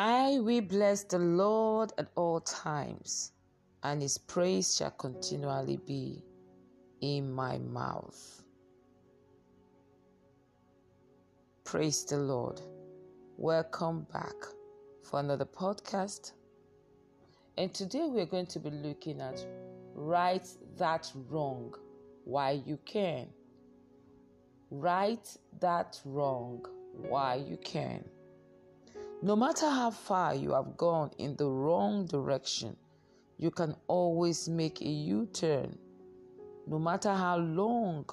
I will bless the Lord at all times, and his praise shall continually be in my mouth. Praise the Lord. Welcome back for another podcast. And today we're going to be looking at right that wrong while you can. Right that wrong while you can. No matter how far you have gone in the wrong direction, you can always make a U turn. No matter how long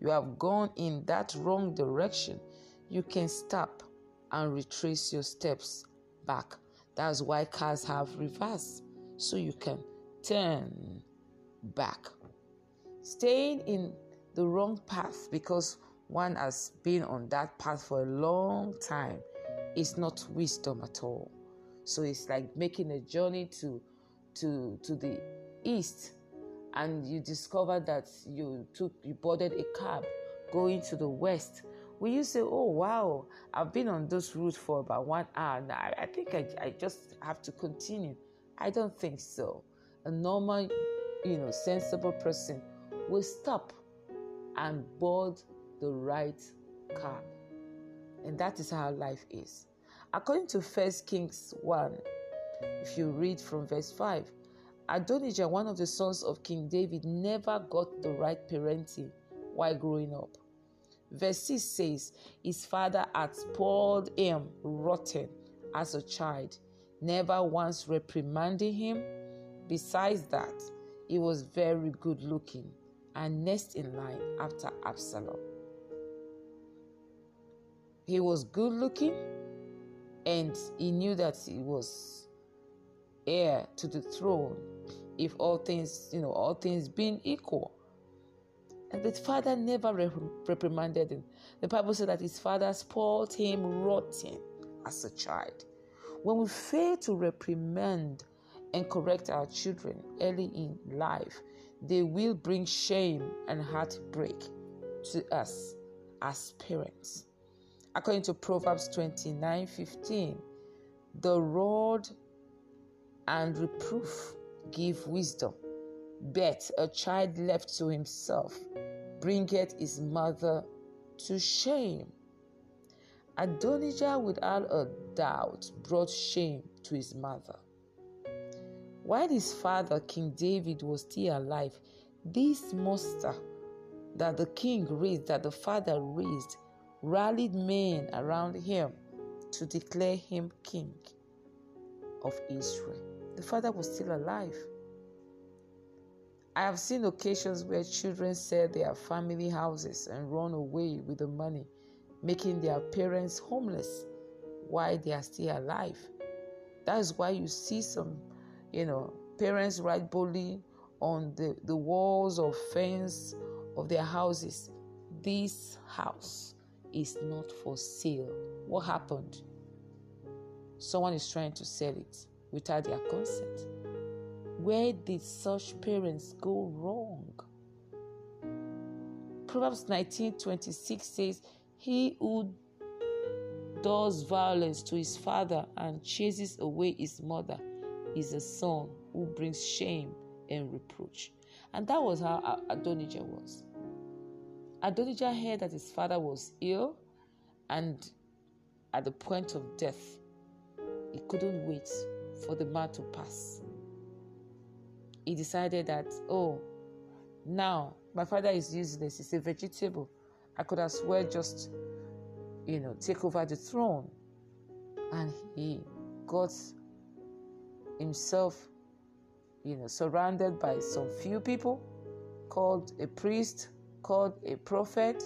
you have gone in that wrong direction, you can stop and retrace your steps back. That's why cars have reverse, so you can turn back. Staying in the wrong path because one has been on that path for a long time is not wisdom at all. So it's like making a journey to to to the east and you discover that you took you boarded a cab going to the west will you say oh wow i've been on this route for about one hour now i think I, I just have to continue i don't think so a normal you know sensible person will stop and board the right cab and that is how life is. According to 1 Kings 1, if you read from verse 5, Adonijah, one of the sons of King David, never got the right parenting while growing up. Verse 6 says, His father had spoiled him rotten as a child, never once reprimanding him. Besides that, he was very good looking and next in line after Absalom. He was good looking and he knew that he was heir to the throne if all things, you know, all things being equal. And the father never reprimanded him. The Bible said that his father spoiled him rotten as a child. When we fail to reprimand and correct our children early in life, they will bring shame and heartbreak to us as parents. According to Proverbs 29 15, the rod and reproof give wisdom, but a child left to himself bringeth his mother to shame. Adonijah, without a doubt, brought shame to his mother. While his father, King David, was still alive, this monster that the king raised, that the father raised, rallied men around him to declare him king of Israel. The father was still alive. I have seen occasions where children sell their family houses and run away with the money, making their parents homeless while they are still alive. That is why you see some, you know, parents write boldly on the, the walls or fence of their houses, this house is not for sale. What happened? Someone is trying to sell it without their consent. Where did such parents go wrong? Proverbs 19:26 says, "He who does violence to his father and chases away his mother is a son who brings shame and reproach." And that was how Adonijah was. Adonijah heard that his father was ill and at the point of death, he couldn't wait for the man to pass. He decided that, oh, now my father is useless, he's a vegetable. I could as well just, you know, take over the throne. And he got himself, you know, surrounded by some few people, called a priest, called a prophet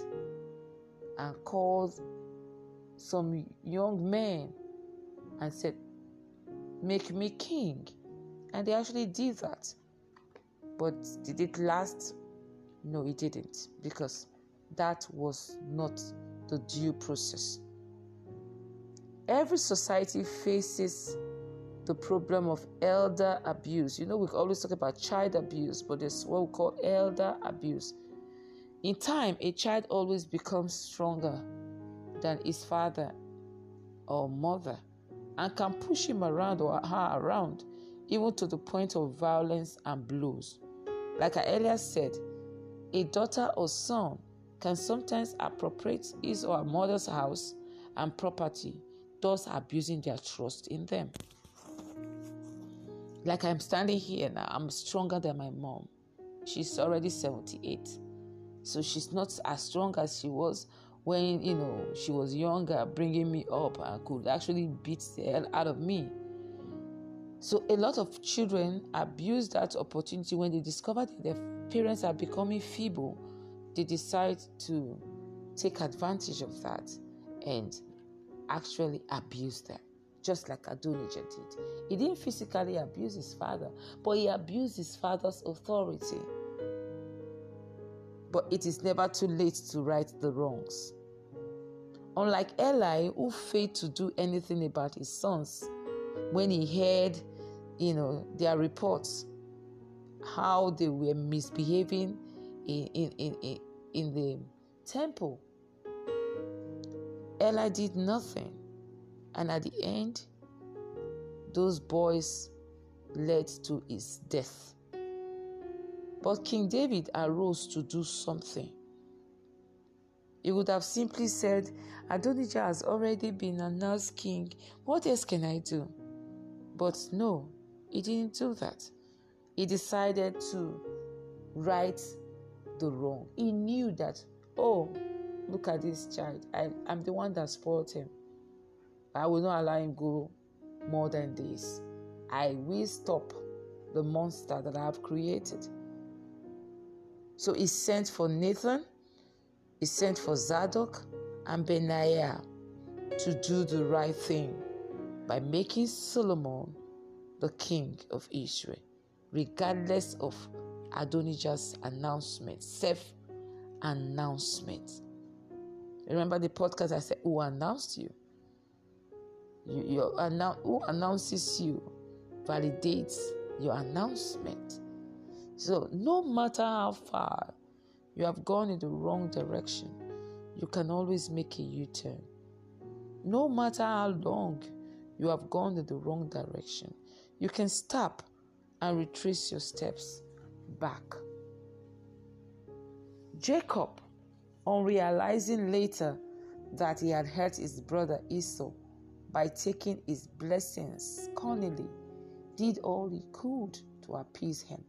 and called some young men and said, Make me king. And they actually did that. But did it last? No, it didn't, because that was not the due process. Every society faces the problem of elder abuse. You know, we always talk about child abuse, but there's what we call elder abuse. In time, a child always becomes stronger than his father or mother. and can push him around or her around, even to the point of violence and blows. Like I earlier said, a daughter or son can sometimes appropriate his or her mother's house and property, thus abusing their trust in them. Like I'm standing here now, I'm stronger than my mom. She's already 78. So she's not as strong as she was when, you know, she was younger, bringing me up and could actually beat the hell out of me. So a lot of children abuse that opportunity when they discover that their parents are becoming feeble. They decide to take advantage of that and actually abuse them, just like Adonijah did. He didn't physically abuse his father, but he abused his father's authority. But it is never too late to right the wrongs. Unlike Eli, who failed to do anything about his sons when he heard you know, their reports, how they were misbehaving in, in, in, in the temple. Eli did nothing. And at the end, those boys led to his death. But King David arose to do something. He would have simply said, Adonijah has already been announced king. What else can I do? But no, he didn't do that. He decided to right the wrong. He knew that, oh, look at this child. I, I'm the one that spoiled him. I will not allow him go more than this. I will stop the monster that I have created. So he sent for Nathan, he sent for Zadok and Benaiah to do the right thing by making Solomon the king of Israel, regardless of Adonijah's announcement, self announcement. Remember the podcast I said, Who announced you? you who announces you validates your announcement. So, no matter how far you have gone in the wrong direction, you can always make a U turn. No matter how long you have gone in the wrong direction, you can stop and retrace your steps back. Jacob, on realizing later that he had hurt his brother Esau by taking his blessings cunningly, did all he could to appease him.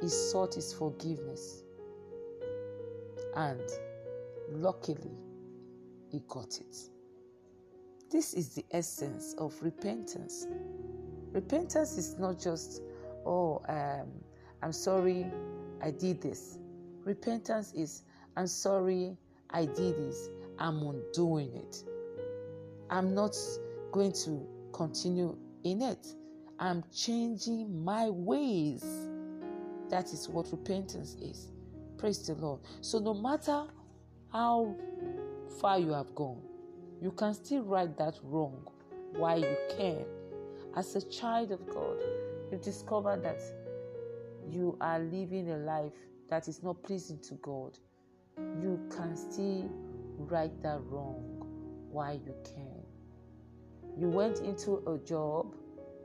He sought his forgiveness, and luckily, he got it. This is the essence of repentance. Repentance is not just, oh, um, I'm sorry I did this. Repentance is, I'm sorry I did this. I'm undoing it. I'm not going to continue in it. I'm changing my ways. That is what repentance is. Praise the Lord. So, no matter how far you have gone, you can still right that wrong while you can as a child of God, you discover that you are living a life that is not pleasing to God. You can still right that wrong while you can. You went into a job,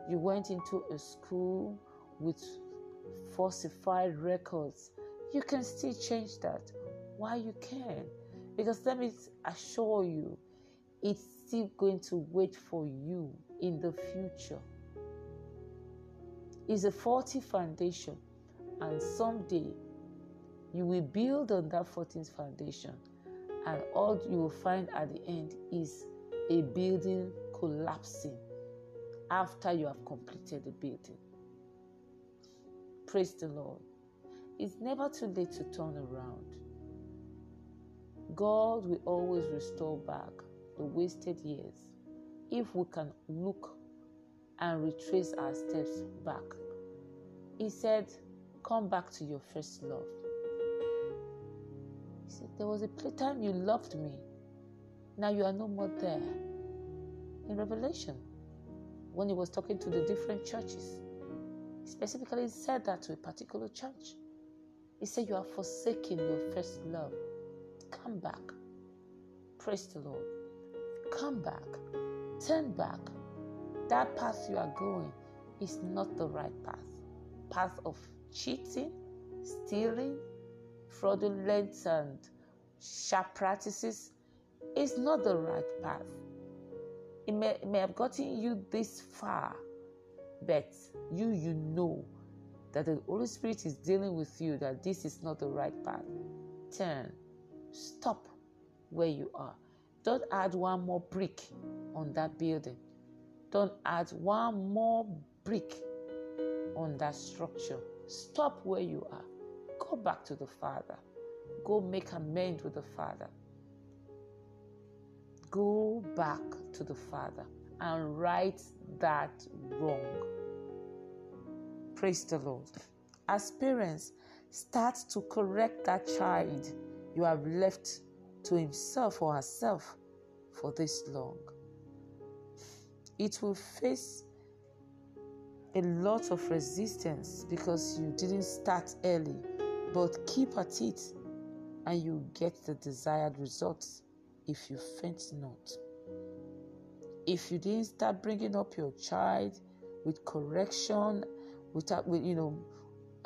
you went into a school with falsified records. You can still change that Why you can. Because let me assure you, it's still going to wait for you in the future. It's a faulty foundation, and someday you will build on that faulty foundation, and all you will find at the end is a building collapsing after you have completed the building. Praise the Lord. It's never too late to turn around. God will always restore back the wasted years if we can look and retrace our steps back. He said, Come back to your first love. He said, There was a time you loved me. Now you are no more there. In Revelation, when he was talking to the different churches, he specifically said that to a particular church. He said, You are forsaking your first love. Come back. Praise the Lord. Come back. Turn back. That path you are going is not the right path. Path of cheating, stealing, fraudulent and sharp practices is not the right path. It may, it may have gotten you this far, but you you know that the Holy Spirit is dealing with you that this is not the right path. Turn. Stop where you are. Don't add one more brick on that building. Don't add one more brick on that structure. Stop where you are. Go back to the Father. Go make amends with the Father. Go back to the Father and right that wrong. Praise the Lord. As parents, start to correct that child you have left to himself or herself for this long. It will face a lot of resistance because you didn't start early, but keep at it and you get the desired results if you faint not. If you didn't start bringing up your child with correction, without, with, you know,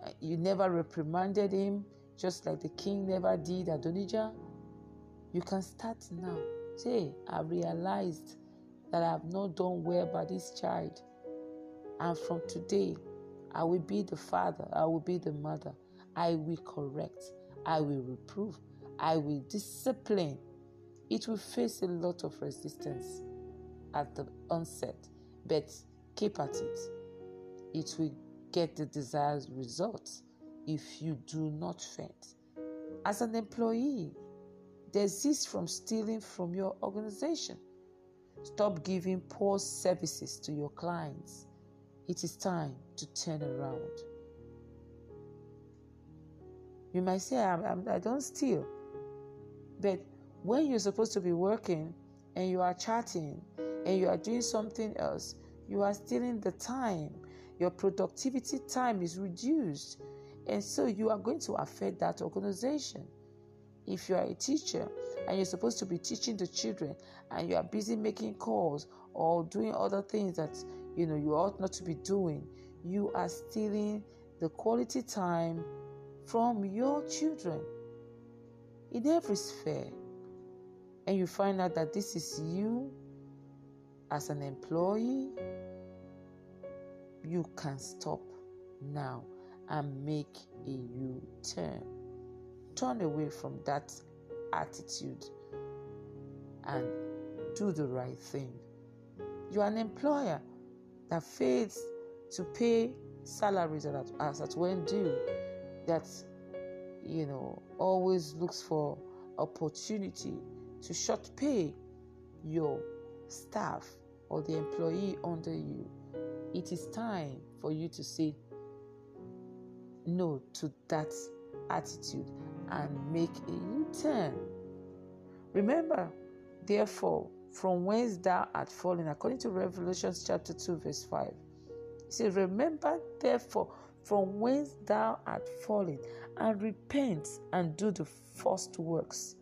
uh, you never reprimanded him, just like the king never did Adonijah, you can start now. Say, I realized that I have not done well by this child. And from today, I will be the father, I will be the mother. I will correct, I will reprove, I will discipline. It will face a lot of resistance at the onset, but keep at it. It will get the desired results if you do not faint. As an employee, desist from stealing from your organization. Stop giving poor services to your clients. It is time to turn around. You might say, I'm, I do not steal. But when you're supposed to be working and you are chatting and you are doing something else, you are stealing the time. Your productivity time is reduced. And so you are going to affect that organization. If you are a teacher and you're supposed to be teaching the children and you are busy making calls or doing other things that you know you ought not to be doing, you are stealing the quality time from your children in every sphere. And you find out that this is you as an employee, you can stop now and make a U turn. Turn away from that attitude and do the right thing. You are an employer that fails to pay salaries that as at when due, that you know always looks for opportunity to short pay your staff or the employee under you. It is time for you to say no to that attitude and make a U turn. Remember, therefore, from whence thou art fallen, according to Revelation chapter 2, verse 5. It says, Remember, therefore, from whence thou art fallen, and repent and do the first works,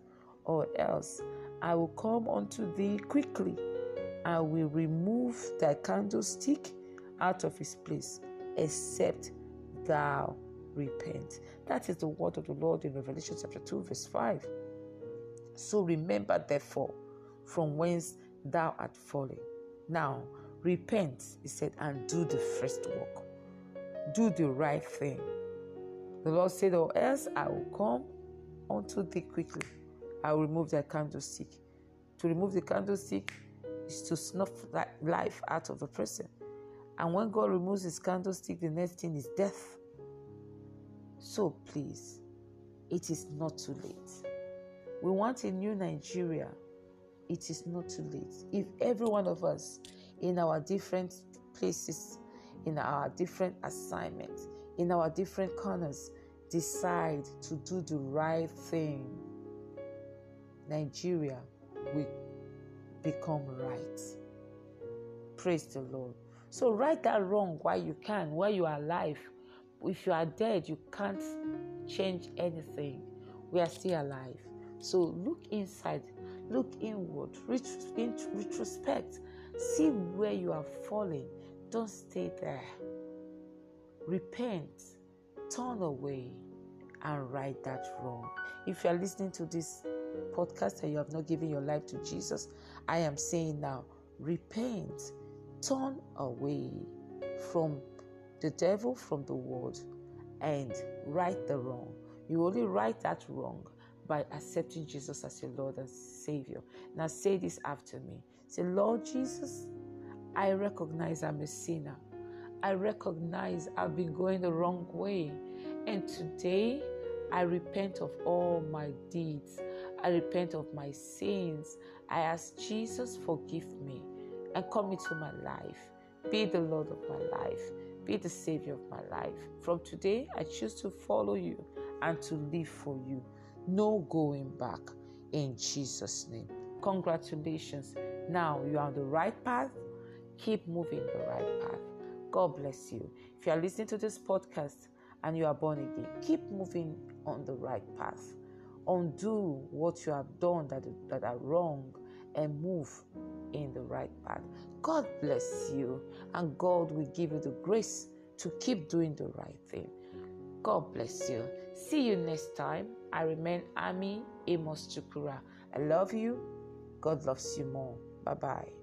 or else I will come unto thee quickly. I will remove thy candlestick out of his place, except thou repent. That is the word of the Lord in Revelation chapter 2, verse 5. So remember, therefore, from whence thou art fallen. Now, repent, he said, and do the first work. Do the right thing. The Lord said, Or else I will come unto thee quickly. I will remove thy candlestick. To remove the candlestick is to snuff that life out of a person. And when God removes his candlestick, the next thing is death. So please, it is not too late. We want a new Nigeria. It is not too late. If every one of us in our different places, in our different assignments, in our different corners, decide to do the right thing, Nigeria will become right. Praise the Lord. So, right that wrong while you can, while you are alive, if you are dead, you can't change anything. We are still alive. So look inside, look inward, retrospect, See where you are falling. Don't stay there. Repent, turn away, and right that wrong. If you are listening to this podcast and you have not given your life to Jesus, I am saying now, repent, turn away from the devil, from the world, and right the wrong. You only right that wrong by accepting Jesus as your Lord and Savior. Now say this after me. Say, Lord Jesus, I recognize I'm a sinner. I recognize I've been going the wrong way. And today I repent of all my deeds. I repent of my sins. I ask Jesus, forgive me and come into my life. Be the Lord of my life. Be the Savior of my life. From today, I choose to follow you and to live for you. No going back in Jesus' name. Congratulations. Now you are on the right path. Keep moving the right path. God bless you. If you are listening to this podcast and you are born again, keep moving on the right path. Undo what you have done that, that are wrong and move in the right path. God bless you, and God will give you the grace to keep doing the right thing. God bless you. See you next time. I remain Ami Amos Chukura. I love you. God loves you more. Bye bye.